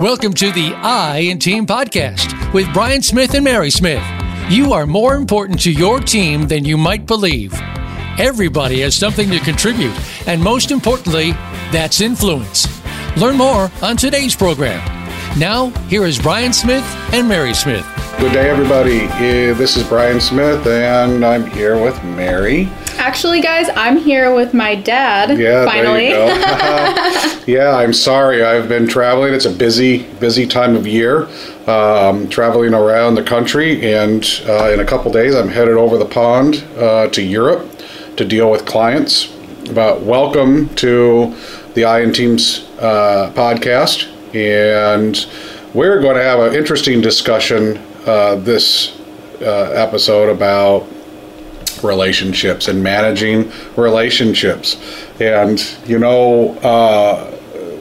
Welcome to the I in Team podcast with Brian Smith and Mary Smith. You are more important to your team than you might believe. Everybody has something to contribute, and most importantly, that's influence. Learn more on today's program. Now, here is Brian Smith and Mary Smith. Good day, everybody. This is Brian Smith, and I'm here with Mary. Actually, guys, I'm here with my dad. Yeah, finally. There you go. yeah, I'm sorry. I've been traveling. It's a busy, busy time of year. Um, traveling around the country, and uh, in a couple days, I'm headed over the pond uh, to Europe to deal with clients. But welcome to the I in Teams uh, podcast, and we're going to have an interesting discussion uh, this uh, episode about relationships and managing relationships. And, you know, uh,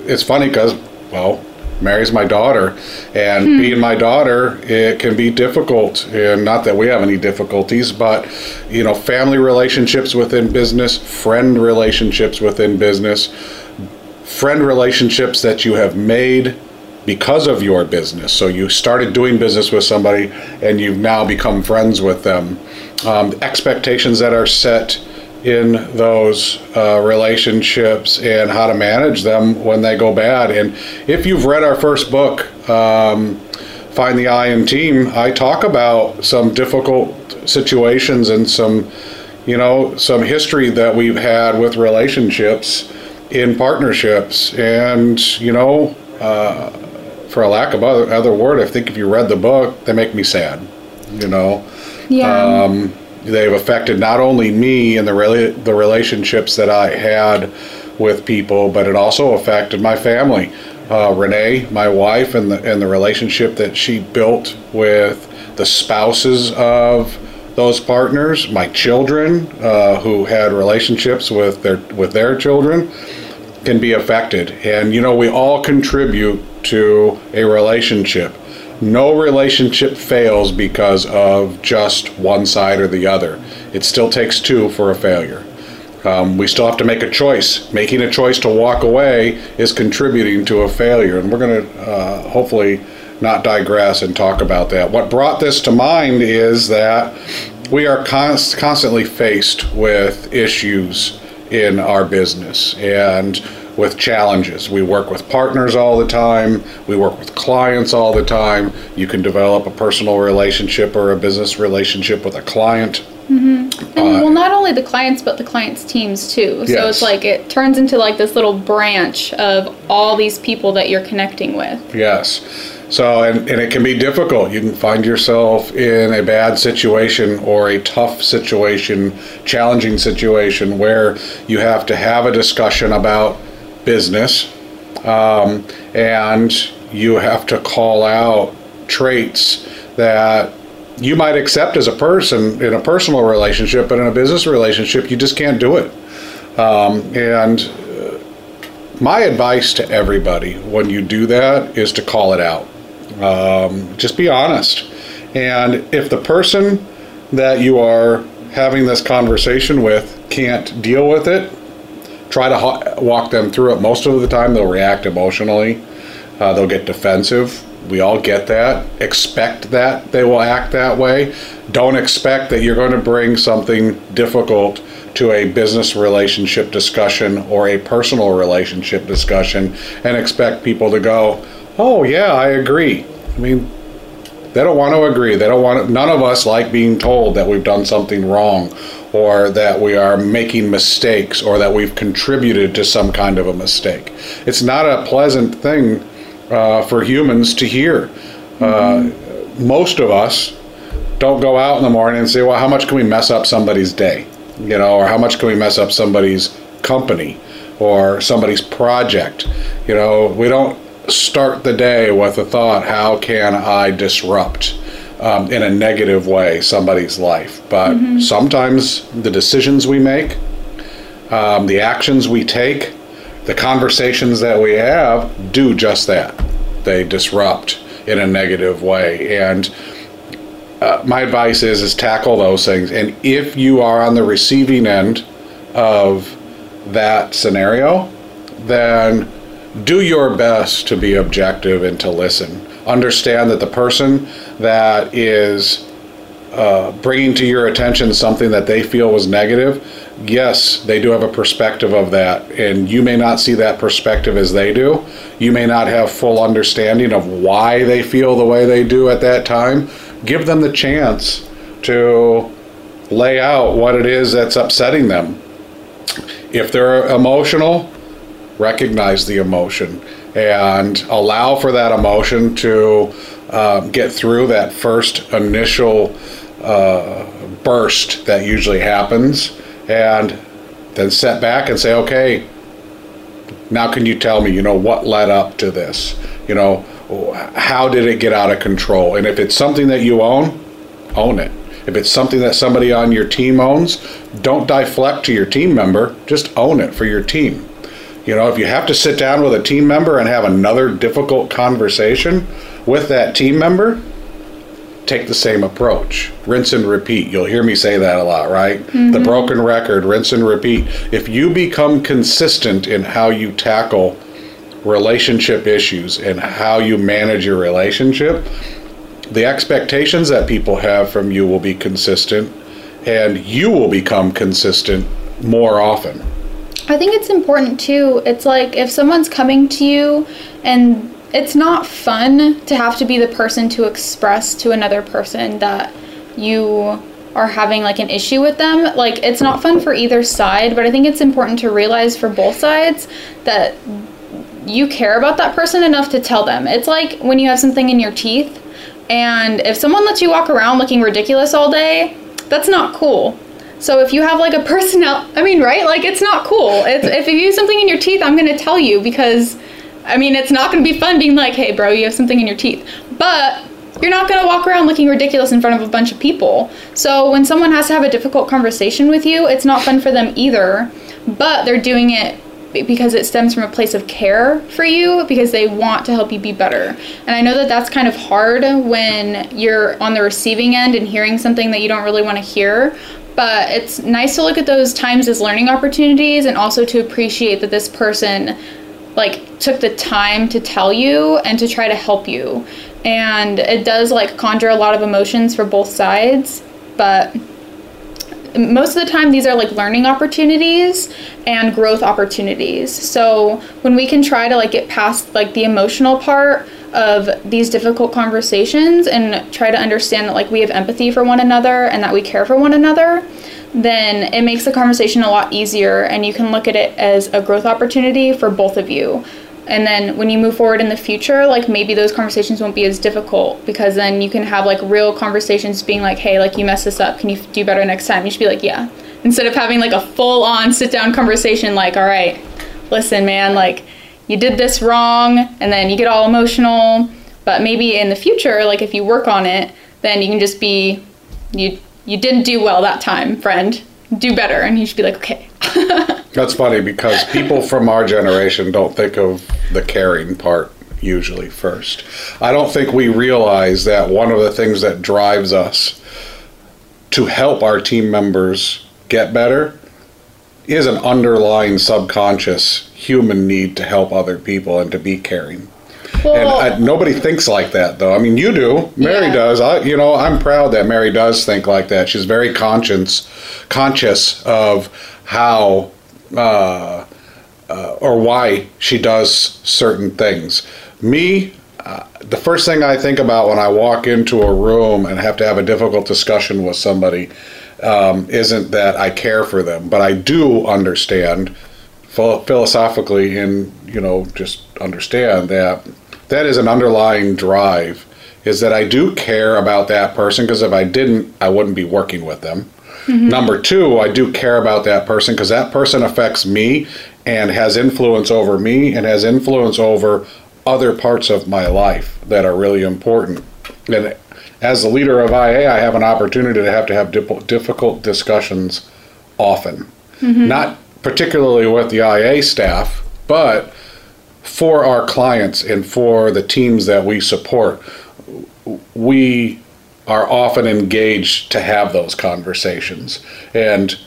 it's funny because, well, Mary's my daughter, and being my daughter, it can be difficult. And not that we have any difficulties, but, you know, family relationships within business, friend relationships within business, friend relationships that you have made because of your business. So you started doing business with somebody and you've now become friends with them. Um, expectations that are set in those uh, relationships and how to manage them when they go bad. And if you've read our first book, um, Find the I in Team, I talk about some difficult situations and some, you know, some history that we've had with relationships in partnerships. And, you know, uh, for a lack of other, other word, I think if you read the book, they make me sad. You know, Yeah. um, they've affected not only me and the rela- the relationships that I had with people, but it also affected my family. Uh, Renee, my wife, and the and the relationship that she built with the spouses of those partners, my children, uh, who had relationships with their with their children can be affected. And you know, we all contribute to a relationship. No relationship fails because of just one side or the other. It still takes two for a failure. Um, we still have to make a choice. Making a choice to walk away is contributing to a failure. And we're going to uh, hopefully not digress and talk about that. What brought this to mind is that we are const- constantly faced with issues in our business and with challenges. We work with partners all the time, we work with clients all the time. You can develop a personal relationship or a business relationship with a client. Mm-hmm. and well, not only the clients, but the clients' teams too. So Yes. it's like it turns into like this little branch of all these people that you're connecting with. Yes. So, and, and it can be difficult. You can find yourself in a bad situation or a tough situation, challenging situation where you have to have a discussion about business um, and you have to call out traits that you might accept as a person in a personal relationship, but in a business relationship, you just can't do it. Um, and my advice to everybody when you do that is to call it out. Um, just be honest. And if the person that you are having this conversation with can't deal with it, try to walk them through it. Most of the time, they'll react emotionally, uh, they'll get defensive. We all get that. Expect that they will act that way. Don't expect that you're going to bring something difficult to a business relationship discussion or a personal relationship discussion and expect people to go, "Oh yeah, I agree." I mean, they don't want to agree. They don't want to, none of us like being told that we've done something wrong or that we are making mistakes or that we've contributed to some kind of a mistake. It's not a pleasant thing uh, for humans to hear. Uh, most of us don't go out in the morning and say, well, how much can we mess up somebody's day? You know, or how much can we mess up somebody's company or somebody's project? You know, we don't start the day with the thought, how can I disrupt um, in a negative way somebody's life? But sometimes the decisions we make, um, the actions we take, the conversations that we have do just that. They disrupt in a negative way. And uh, my advice is is tackle those things. And if you are on the receiving end of that scenario, then do your best to be objective and to listen. Understand that the person that is uh, bringing to your attention something that they feel was negative, yes, they do have a perspective of that, and you may not see that perspective as they do. You may not have full understanding of why they feel the way they do at that time. Give them the chance to lay out what it is that's upsetting them. If they're emotional, recognize the emotion and allow for that emotion to uh, get through that first initial uh, burst that usually happens and then set back and say, okay, now can you tell me, you know, what led up to this? You know, how did it get out of control? And if it's something that you own, own it. If it's something that somebody on your team owns, don't deflect to your team member, just own it for your team. You know, if you have to sit down with a team member and have another difficult conversation with that team member, take the same approach. Rinse and repeat. You'll hear me say that a lot, right? Mm-hmm. The broken record, rinse and repeat. If you become consistent in how you tackle relationship issues and how you manage your relationship, the expectations that people have from you will be consistent and you will become consistent more often. I think it's important too. It's like if someone's coming to you and it's not fun to have to be the person to express to another person that you are having like an issue with them. Like it's not fun for either side, but I think it's important to realize for both sides that you care about that person enough to tell them. It's like when you have something in your teeth and if someone lets you walk around looking ridiculous all day, that's not cool. So if you have like a personal, I mean, right? Like it's not cool. It's, if you have something in your teeth, I'm gonna tell you because, I mean, it's not gonna be fun being like, hey, bro, you have something in your teeth. But you're not gonna walk around looking ridiculous in front of a bunch of people. So when someone has to have a difficult conversation with you, it's not fun for them either. But they're doing it because it stems from a place of care for you because they want to help you be better. And I know that that's kind of hard when you're on the receiving end and hearing something that you don't really want to hear but it's nice to look at those times as learning opportunities and also to appreciate that this person like took the time to tell you and to try to help you. And it does like conjure a lot of emotions for both sides but most of the time these are like learning opportunities and growth opportunities. So when we can try to like get past like the emotional part of these difficult conversations and try to understand that like we have empathy for one another and that we care for one another then it makes the conversation a lot easier and you can look at it as a growth opportunity for both of you. And then when you move forward in the future like maybe those conversations won't be as difficult because then you can have like real conversations being like hey like you messed this up. Can you do better next time? You should be like yeah. Instead of having like a full on sit down conversation like all right listen man like you did this wrong and then you get all emotional. But maybe in the future like if you work on it then you can just be you you didn't do well that time friend. Do better. And you should be like okay. That's funny because people from our generation don't think of the caring part usually first. I don't think we realize that one of the things that drives us to help our team members get better is an underlying subconscious human need to help other people and to be caring. Well, and I, nobody thinks like that, though. I mean, you do. Mary yeah. does. I, you know, I'm proud that Mary does think like that. She's very conscious, conscious of how uh, uh, or why she does certain things. Me, uh, the first thing I think about when I walk into a room and have to have a difficult discussion with somebody um, isn't that I care for them, but I do understand philosophically and you know just understand that that is an underlying drive is that I do care about that person because if I didn't, I wouldn't be working with them. Mm-hmm. Number two, I do care about that person because that person affects me and has influence over me and has influence over other parts of my life that are really important. And as the leader of IA, I have an opportunity to have to have difficult discussions often. Mm-hmm. Not particularly with the IA staff, but for our clients and for the teams that we support, we are often engaged to have those conversations. And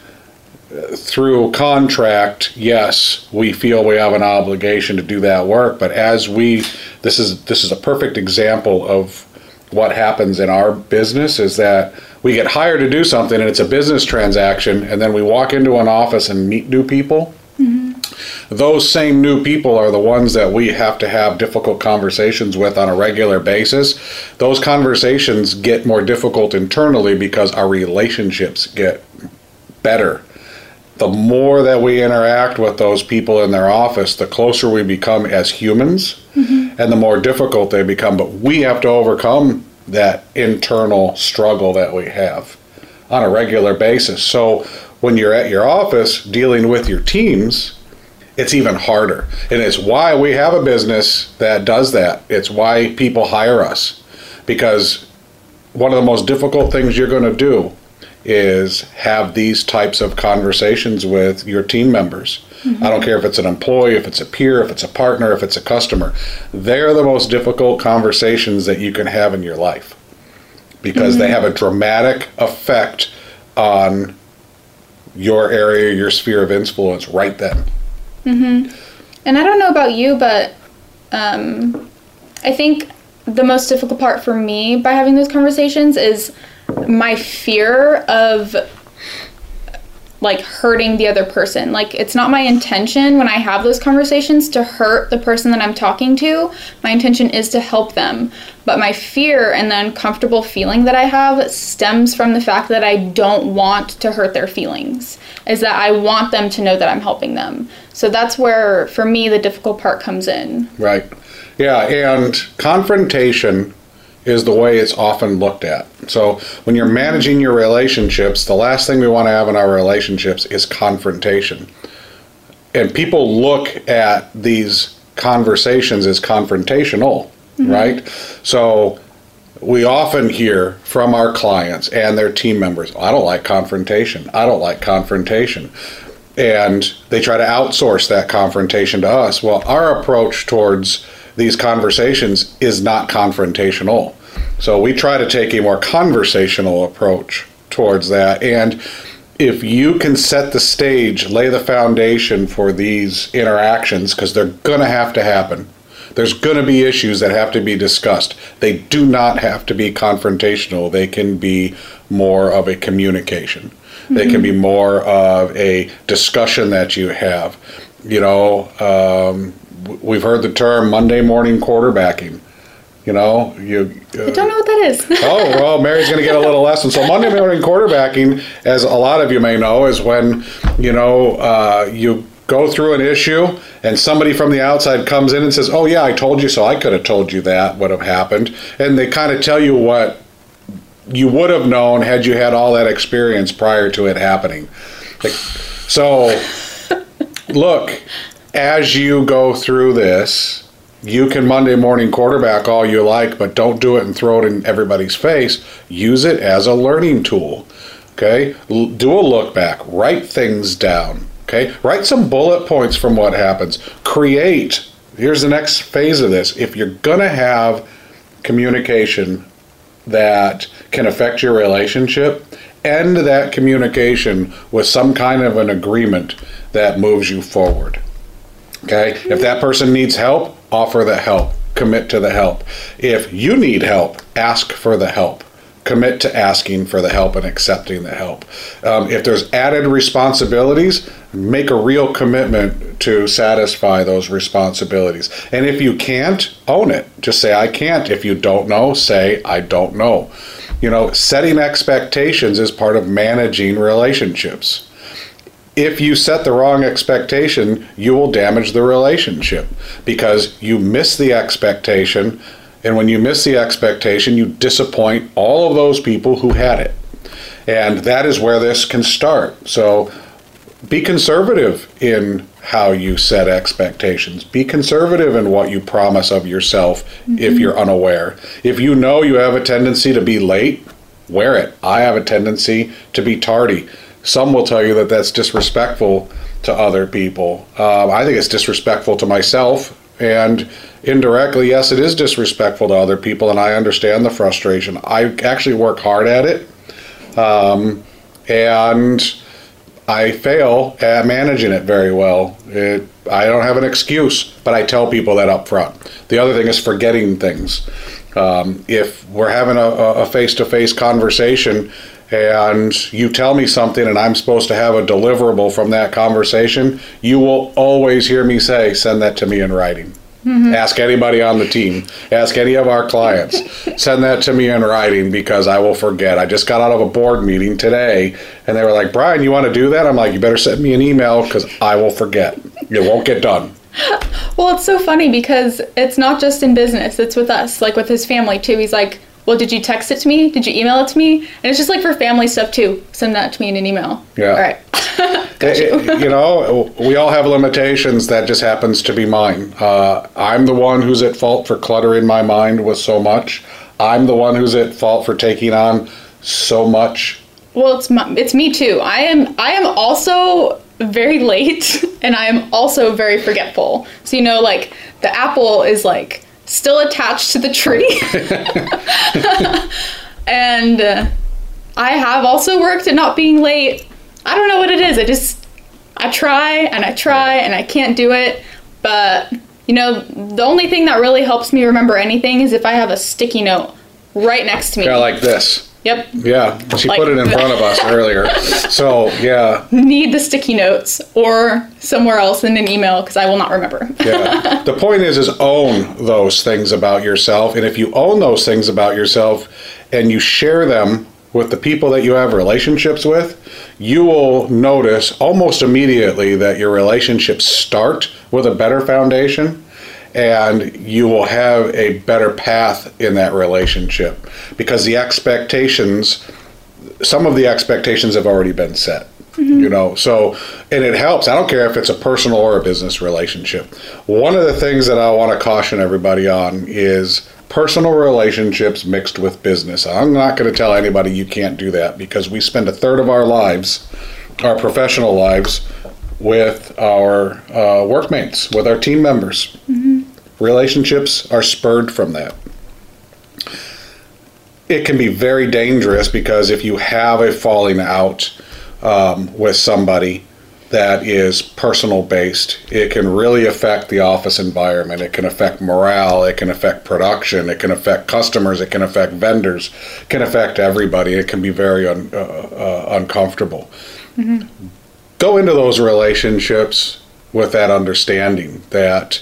through contract, yes, we feel we have an obligation to do that work. But as we, this is this is a perfect example of what happens in our business is that we get hired to do something and it's a business transaction, and then we walk into an office and meet new people. Mm-hmm. Those same new people are the ones that we have to have difficult conversations with on a regular basis. Those conversations get more difficult internally because our relationships get better the more that we interact with those people in their office, the closer we become as humans mm-hmm. and the more difficult they become. But we have to overcome that internal struggle that we have on a regular basis. So when you're at your office dealing with your teams, it's even harder. And it's why we have a business that does that. It's why people hire us. Because one of the most difficult things you're going to do is have these types of conversations with your team members. Mm-hmm. I don't care if it's an employee, if it's a peer, if it's a partner, if it's a customer. They're the most difficult conversations that you can have in your life because mm-hmm. they have a dramatic effect on your area, your sphere of influence right then. Mm-hmm. And I don't know about you, but um, I think the most difficult part for me by having those conversations is my fear of like hurting the other person. Like it's not my intention when I have those conversations to hurt the person that I'm talking to. My intention is to help them. But my fear and the uncomfortable feeling that I have stems from the fact that I don't want to hurt their feelings. Is that I want them to know that I'm helping them. So that's where for me the difficult part comes in. Right. Yeah, and confrontation is the way it's often looked at. So when you're managing your relationships, the last thing we want to have in our relationships is confrontation. And people look at these conversations as confrontational, mm-hmm. right? So we often hear from our clients and their team members, I don't like confrontation. I don't like confrontation. And they try to outsource that confrontation to us. Well, our approach towards these conversations is not confrontational. So we try to take a more conversational approach towards that. And if you can set the stage, lay the foundation for these interactions, because they're going to have to happen. There's going to be issues that have to be discussed. They do not have to be confrontational. They can be more of a communication. Mm-hmm. They can be mm-hmm. more of a discussion that you have. You know, um, we've heard the term Monday morning quarterbacking. You know, you. Uh, I don't know what that is. oh well, Mary's going to get a little lesson. So Monday morning quarterbacking, as a lot of you may know, is when you know uh, you go through an issue and somebody from the outside comes in and says, "Oh yeah, I told you so. I could have told you that would have happened," and they kind of tell you what you would have known had you had all that experience prior to it happening. Like, so, look, as you go through this, you can Monday morning quarterback all you like, but don't do it and throw it in everybody's face. Use it as a learning tool. Okay? L- do a look back, write things down. Okay? Write some bullet points from what happens. Create. Here's the next phase of this. If you're going to have communication that can affect your relationship, end that communication with some kind of an agreement that moves you forward. Okay? If that person needs help, offer the help. Commit to the help. If you need help, ask for the help. Commit to asking for the help and accepting the help. Um, if there's added responsibilities, make a real commitment to satisfy those responsibilities. And if you can't, own it. Just say, I can't. If you don't know, say, I don't know. You know, setting expectations is part of managing relationships if you set the wrong expectation, you will damage the relationship because you miss the expectation. And when you miss the expectation, you disappoint all of those people who had it. And that is where this can start. So be conservative in how you set expectations. Be conservative in what you promise of yourself mm-hmm. if you're unaware. If you know you have a tendency to be late, wear it. I have a tendency to be tardy. Some will tell you that that's disrespectful to other people. Um, I think it's disrespectful to myself, and indirectly, yes, it is disrespectful to other people, and I understand the frustration. I actually work hard at it, um, and I fail at managing it very well. It, I don't have an excuse, but I tell people that up front. The other thing is forgetting things. Um, if we're having a face to face conversation and you tell me something and I'm supposed to have a deliverable from that conversation, you will always hear me say, send that to me in writing. Mm-hmm. Ask anybody on the team. Ask any of our clients. Send that to me in writing because I will forget. I just got out of a board meeting today and they were like, Brian, you want to do that? I'm like, you better send me an email because I will forget. It won't get done. Well, it's so funny because it's not just in business, it's with us, like with his family too. He's like, well, did you text it to me? Did you email it to me? And it's just like for family stuff too. Send that to me in an email. Yeah. All right. Got you. you know, we all have limitations. That just happens to be mine. Uh, I'm the one who's at fault for cluttering my mind with so much. I'm the one who's at fault for taking on so much. Well, it's my, it's me too. I am I am also very late, and I am also very forgetful. So you know, like the apple is like still attached to the tree. and uh, I have also worked at not being late. I don't know what it is. I just, I try and I try and I can't do it. But, you know, the only thing that really helps me remember anything is if I have a sticky note right next to me. Yeah, like this. Yep. Yeah, she like, put it in front of us earlier. So, yeah. Need the sticky notes or somewhere else in an email because I will not remember. yeah. The point is is own those things about yourself and if you own those things about yourself and you share them with the people that you have relationships with, you will notice almost immediately that your relationships start with a better foundation and you will have a better path in that relationship because the expectations some of the expectations have already been set mm-hmm. you know? So and it helps. I don't care if it's a personal or a business relationship. One of the things that i want to caution everybody on is personal relationships mixed with business. I'm not going to tell anybody you can't do that because we spend a third of our lives our professional lives with our uh, workmates with our team members. Mm-hmm relationships are spurred from that. It can be very dangerous because if you have a falling out um, with somebody that is personal based, it can really affect the office environment. It can affect morale. It can affect production. It can affect customers. It can affect vendors. It can affect everybody. It can be very un, uh, uh, uncomfortable. Mm-hmm. Go into those relationships with that understanding that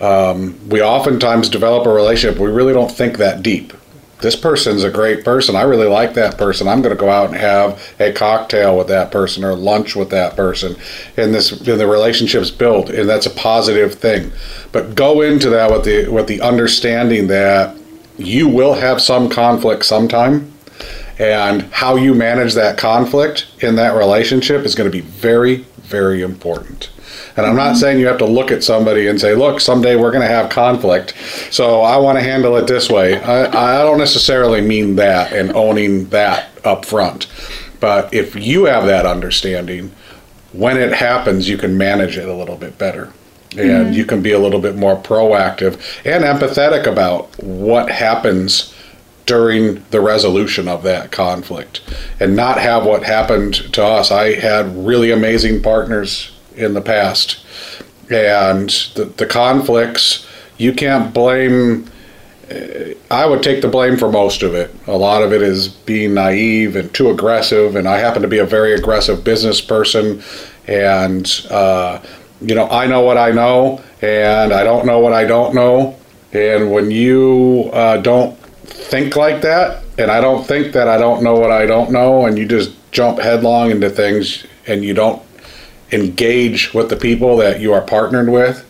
um, we oftentimes develop a relationship. We really don't think that deep. This person's a great person. I really like that person. I'm going to go out and have a cocktail with that person or lunch with that person, and this and the relationships build, and that's a positive thing. But go into that with the with the understanding that you will have some conflict sometime, and how you manage that conflict in that relationship is going to be very very important. And I'm not saying you have to look at somebody and say, look, someday we're going to have conflict. So I want to handle it this way. I, I don't necessarily mean that and owning that up front. But if you have that understanding, when it happens, you can manage it a little bit better. And mm-hmm. you can be a little bit more proactive and empathetic about what happens during the resolution of that conflict and not have what happened to us. I had really amazing partners in the past. And the, the conflicts, you can't blame. I would take the blame for most of it. A lot of it is being naive and too aggressive, and I happen to be a very aggressive business person. And, uh, you know, I know what I know, and I don't know what I don't know. And when you uh, don't think like that, and I don't think that I don't know what I don't know, and you just jump headlong into things and you don't engage with the people that you are partnered with,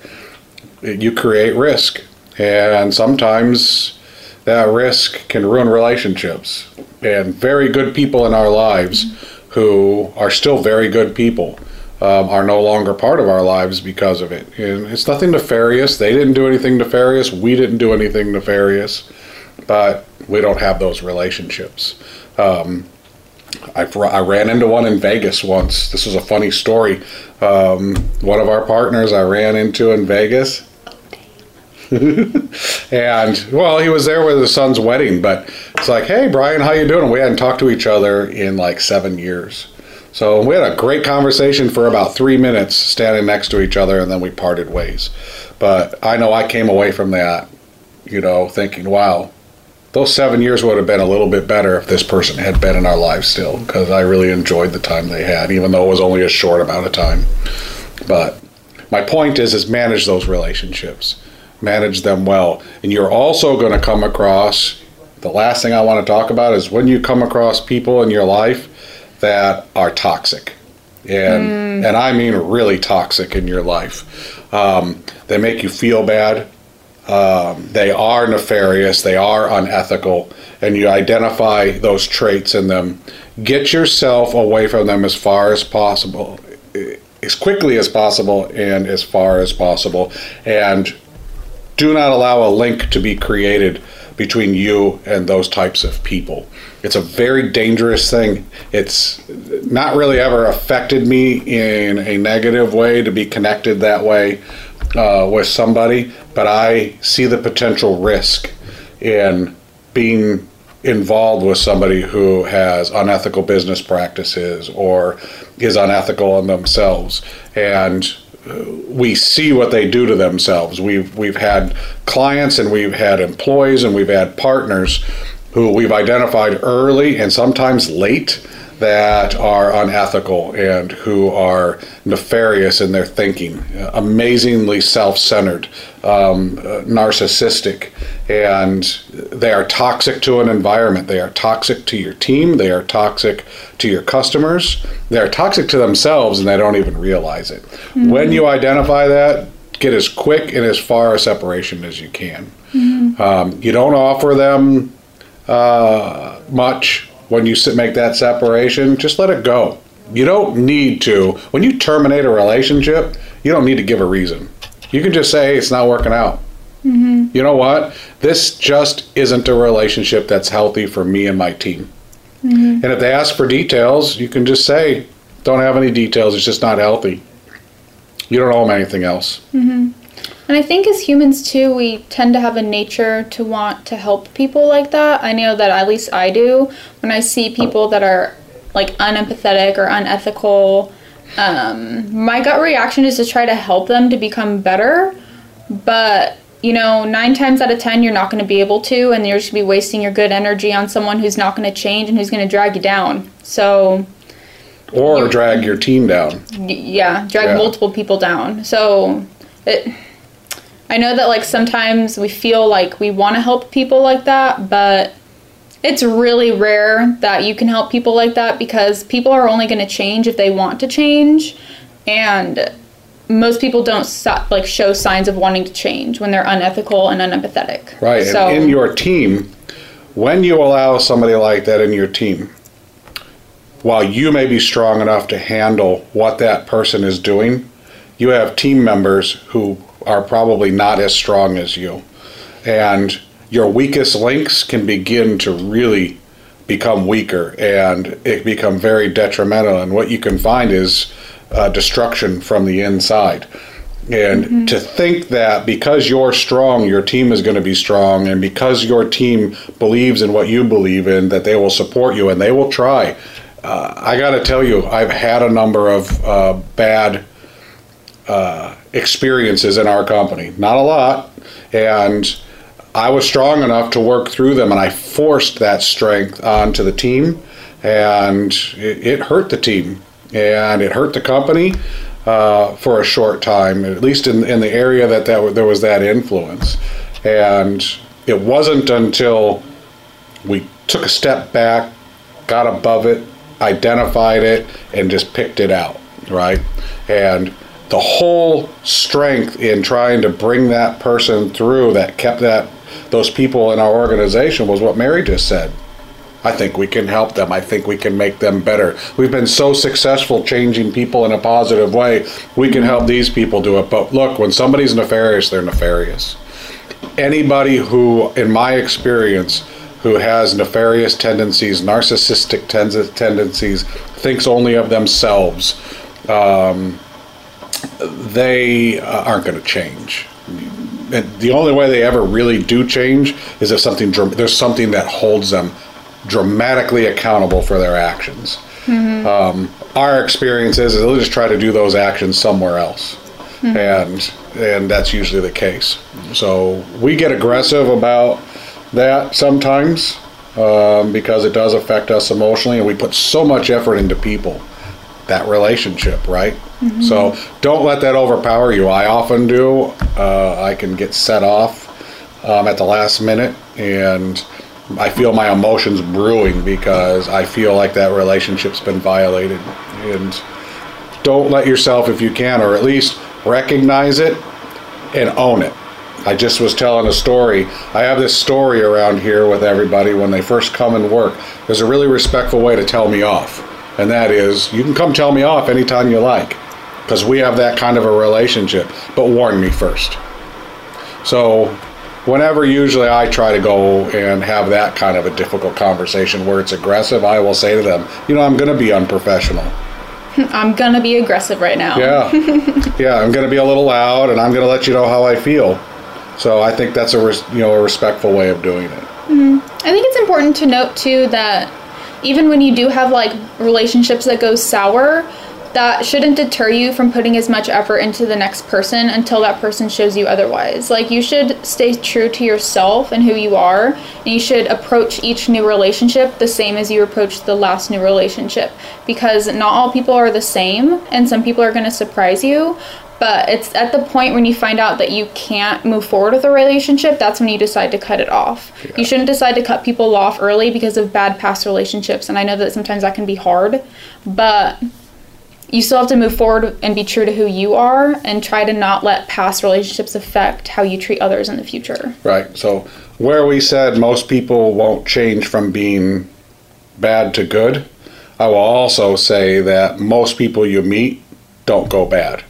you create risk. And sometimes that risk can ruin relationships. And very good people in our lives who are still very good people um, are no longer part of our lives because of it. And it's nothing nefarious. They didn't do anything nefarious. We didn't do anything nefarious. But we don't have those relationships. Um, I, I ran into one in Vegas once. This was a funny story. Um, one of our partners I ran into in Vegas. and well, he was there with his son's wedding, but it's like, hey, Brian, how you doing? we hadn't talked to each other in like seven years. So we had a great conversation for about three minutes, standing next to each other, and then we parted ways. But I know I came away from that, you know, thinking, wow, those seven years would have been a little bit better if this person had been in our lives still, because I really enjoyed the time they had, even though it was only a short amount of time. But my point is, is manage those relationships, manage them well, and you're also going to come across. The last thing I want to talk about is when you come across people in your life that are toxic, and and I mean really toxic in your life. Um, they make you feel bad. Um, they are nefarious. They are unethical, and you identify those traits in them. Get yourself away from them as far as possible, as quickly as possible, and as far as possible, and do not allow a link to be created between you and those types of people. It's a very dangerous thing. It's not really ever affected me in a negative way to be connected that way uh, with somebody, but I see the potential risk in being involved with somebody who has unethical business practices or is unethical in themselves and we see what they do to themselves. We've we've had clients and we've had employees and we've had partners who we've identified early and sometimes late that are unethical and who are nefarious in their thinking, amazingly self-centered, um, narcissistic, and they are toxic to an environment. They are toxic to your team. They are toxic to your customers. They are toxic to themselves, and they don't even realize it. Mm-hmm. When you identify that, get as quick and as far a separation as you can. Mm-hmm. Um, you don't offer them uh, much when you make that separation, just let it go. You don't need to. When you terminate a relationship, you don't need to give a reason. You can just say, it's not working out. Mm-hmm. You know what? This just isn't a relationship that's healthy for me and my team. Mm-hmm. And if they ask for details, you can just say, don't have any details. It's just not healthy. You don't owe them anything else. Mm-hmm. And I think as humans too, we tend to have a nature to want to help people like that. I know that at least I do. When I see people that are like unempathetic or unethical, um, my gut reaction is to try to help them to become better. But you know, nine times out of ten, you're not going to be able to, and you're just going to be wasting your good energy on someone who's not going to change and who's going to drag you down. So, or drag your team down. Yeah, drag yeah. multiple people down. So, it I know that like sometimes we feel like we want to help people like that, but it's really rare that you can help people like that because people are only going to change if they want to change and most people don't like show signs of wanting to change when they're unethical and unempathetic. Right. So, and in your team, when you allow somebody like that in your team, while you may be strong enough to handle what that person is doing, you have team members who are probably not as strong as you. And your weakest links can begin to really become weaker and it become very detrimental. And what you can find is uh, destruction from the inside. And mm-hmm. to think that because you're strong, your team is going to be strong, and because your team believes in what you believe in, that they will support you and they will try. Uh, I got to tell you, I've had a number of uh, bad uh, experiences in our company. Not a lot. And I was strong enough to work through them, and I forced that strength onto the team, and it, it hurt the team, and it hurt the company uh, for a short time, at least in, in the area that, that there was that influence. And it wasn't until we took a step back, got above it, identified it, and just picked it out, right? And the whole strength in trying to bring that person through that kept that those people in our organization was what Mary just said. I think we can help them. I think we can make them better. We've been so successful changing people in a positive way. We can help these people do it. But look, when somebody's nefarious, they're nefarious. Anybody who, in my experience, who has nefarious tendencies, narcissistic ten- tendencies, thinks only of themselves, um, they uh, aren't going to change. And the only way they ever really do change is if something there's something that holds them dramatically accountable for their actions. Um, our experience is, they'll just try to do those actions somewhere else, and and that's usually the case. So we get aggressive about that sometimes um, because it does affect us emotionally, and we put so much effort into people, that relationship, right? So don't let that overpower you. I often do. Uh, I can get set off um, at the last minute, and I feel my emotions brewing because I feel like that relationship's been violated. And don't let yourself, if you can, or at least recognize it and own it. I just was telling a story. I have this story around here with everybody when they first come and work. There's a really respectful way to tell me off, and that is you can come tell me off anytime you like because we have that kind of a relationship, but warn me first. So, whenever usually I try to go and have that kind of a difficult conversation where it's aggressive, I will say to them, you know, I'm going to be unprofessional. I'm gonna be aggressive right now. Yeah. yeah, I'm going to be a little loud and I'm going to let you know how I feel. So, I think that's a res- you know, a respectful way of doing it. Mm-hmm. I think it's important to note too that even when you do have like relationships that go sour, that shouldn't deter you from putting as much effort into the next person until that person shows you otherwise. Like you should stay true to yourself and who you are, and you should approach each new relationship the same as you approached the last new relationship because not all people are the same and some people are going to surprise you. But it's at the point when you find out that you can't move forward with a relationship, that's when you decide to cut it off. You shouldn't decide to cut people off early because of bad past relationships. And I know that sometimes that can be hard, but you still have to move forward and be true to who you are and try to not let past relationships affect how you treat others in the future. Right. So, where we said most people won't change from being bad to good, I will also say that most people you meet don't go bad.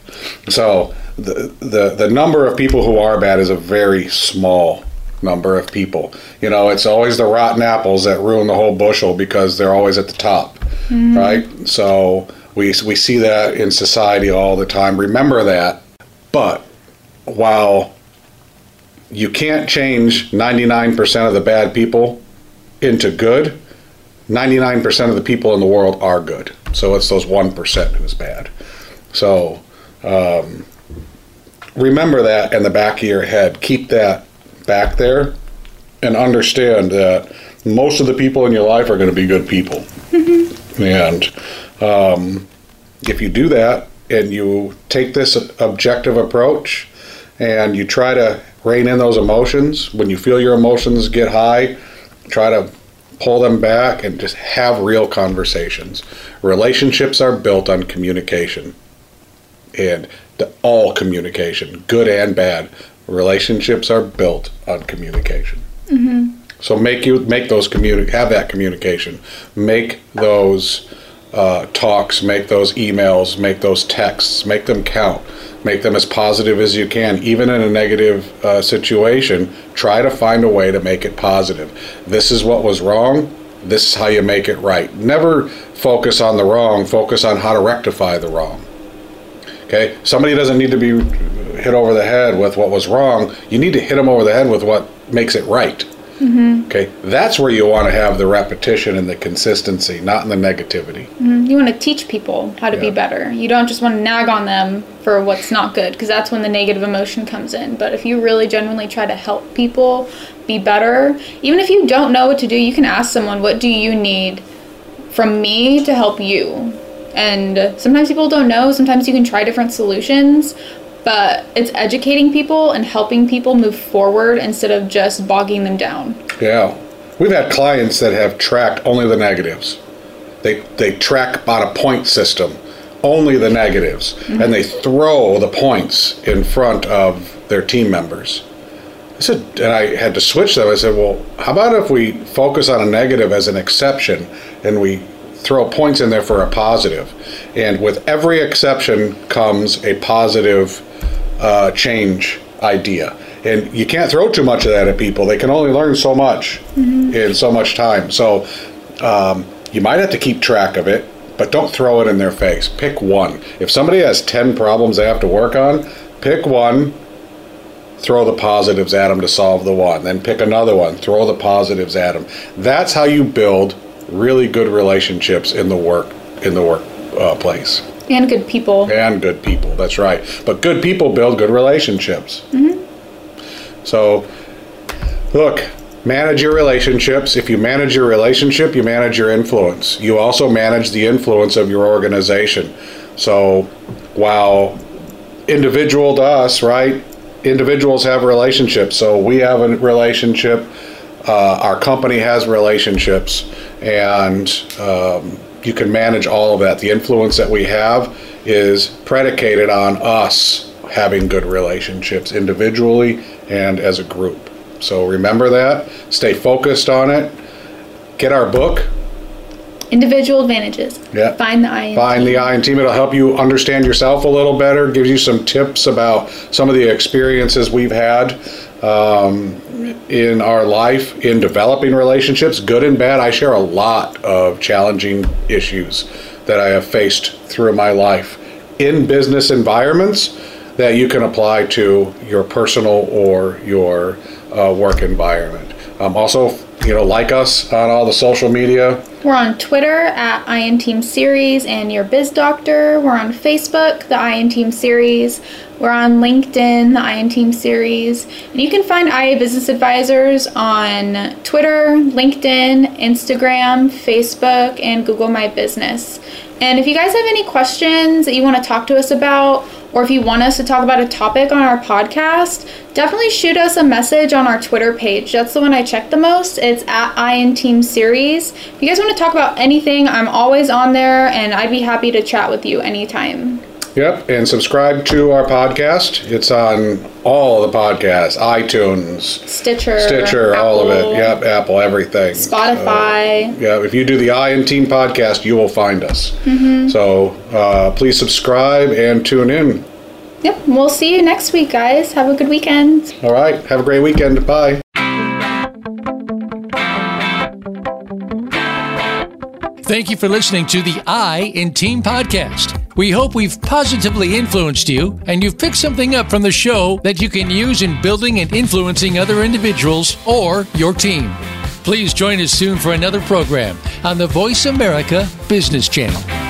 So, the, the, the number of people who are bad is a very small number of people. You know, it's always the rotten apples that ruin the whole bushel because they're always at the top, mm-hmm. right? So, we, we see that in society all the time. Remember that. But while you can't change 99% of the bad people into good, 99% of the people in the world are good. So it's those 1% who's bad. So um, remember that in the back of your head. Keep that back there and understand that most of the people in your life are going to be good people. And um, if you do that and you take this objective approach and you try to rein in those emotions, when you feel your emotions get high, try to pull them back and just have real conversations. Relationships are built on communication and the, all communication, good and bad. Relationships are built on communication. Mm-hmm. So make you make those communi- have that communication. Make those uh, talks, make those emails, make those texts, make them count. Make them as positive as you can, even in a negative uh, situation. Try to find a way to make it positive. This is what was wrong. This is how you make it right. Never focus on the wrong. Focus on how to rectify the wrong. Okay, somebody doesn't need to be hit over the head with what was wrong. You need to hit them over the head with what makes it right. Mm-hmm. Okay, that's where you want to have the repetition and the consistency, not in the negativity. Mm-hmm. You want to teach people how to be better. You don't just want to nag on them for what's not good because that's when the negative emotion comes in. But if you really genuinely try to help people be better, even if you don't know what to do, you can ask someone, What do you need from me to help you? And sometimes people don't know, sometimes you can try different solutions. But it's educating people and helping people move forward instead of just bogging them down. Yeah, we've had clients that have tracked only the negatives. They they track on a point system, only the negatives, mm-hmm. and they throw the points in front of their team members. I said, and I had to switch them. I said, well, how about if we focus on a negative as an exception, and we throw points in there for a positive, and with every exception comes a positive uh, change idea. And you can't throw too much of that at people. They can only learn so much in so much time. So um, you might have to keep track of it, but don't throw it in their face. Pick one. If somebody has 10 problems they have to work on, pick one, throw the positives at them to solve the one. Then pick another one, throw the positives at them. That's how you build really good relationships in the work in the workplace. Uh, and good people. And good people, that's right. But good people build good relationships. Mm-hmm. So, look, manage your relationships. If you manage your relationship, you manage your influence. You also manage the influence of your organization. So, while individual to us, right? Individuals have relationships. So, we have a relationship. Uh, our company has relationships, and um, you can manage all of that. The influence that we have is predicated on us having good relationships individually and as a group. So remember that, stay focused on it. Get our book. Individual advantages. Yeah. Find the I in Find team. the I in team. It'll help you understand yourself a little better, gives you some tips about some of the experiences we've had um, in our life in developing relationships, good and bad. I share a lot of challenging issues that I have faced through my life in business environments that you can apply to your personal or your uh, work environment. Um, also, you know, like us on all the social media. We're on Twitter at IN Team Series and Your Biz Doctor. We're on Facebook, the IN Team Series. We're on LinkedIn, the IN Team Series. And you can find IA Business Advisors on Twitter, LinkedIn, Instagram, Facebook, and Google My Business. And if you guys have any questions that you want to talk to us about, or if you want us to talk about a topic on our podcast, definitely shoot us a message on our Twitter page. That's the one I check the most. It's at IN Team Series. If you guys want to talk about anything, I'm always on there and I'd be happy to chat with you anytime. Yep, and subscribe to our podcast. It's on all the podcasts, iTunes, Stitcher, Stitcher, all of it. Yep, Apple, everything. Spotify. Uh, yeah, if you do the I in Team podcast, you will find us. Mm-hmm. So uh, please subscribe and tune in. Yep, we'll see you next week, guys. Have a good weekend. All right, have a great weekend. Bye. Thank you for listening to the I in Team podcast. We hope we've positively influenced you and you've picked something up from the show that you can use in building and influencing other individuals or your team. Please join us soon for another program on the Voice America Business Channel.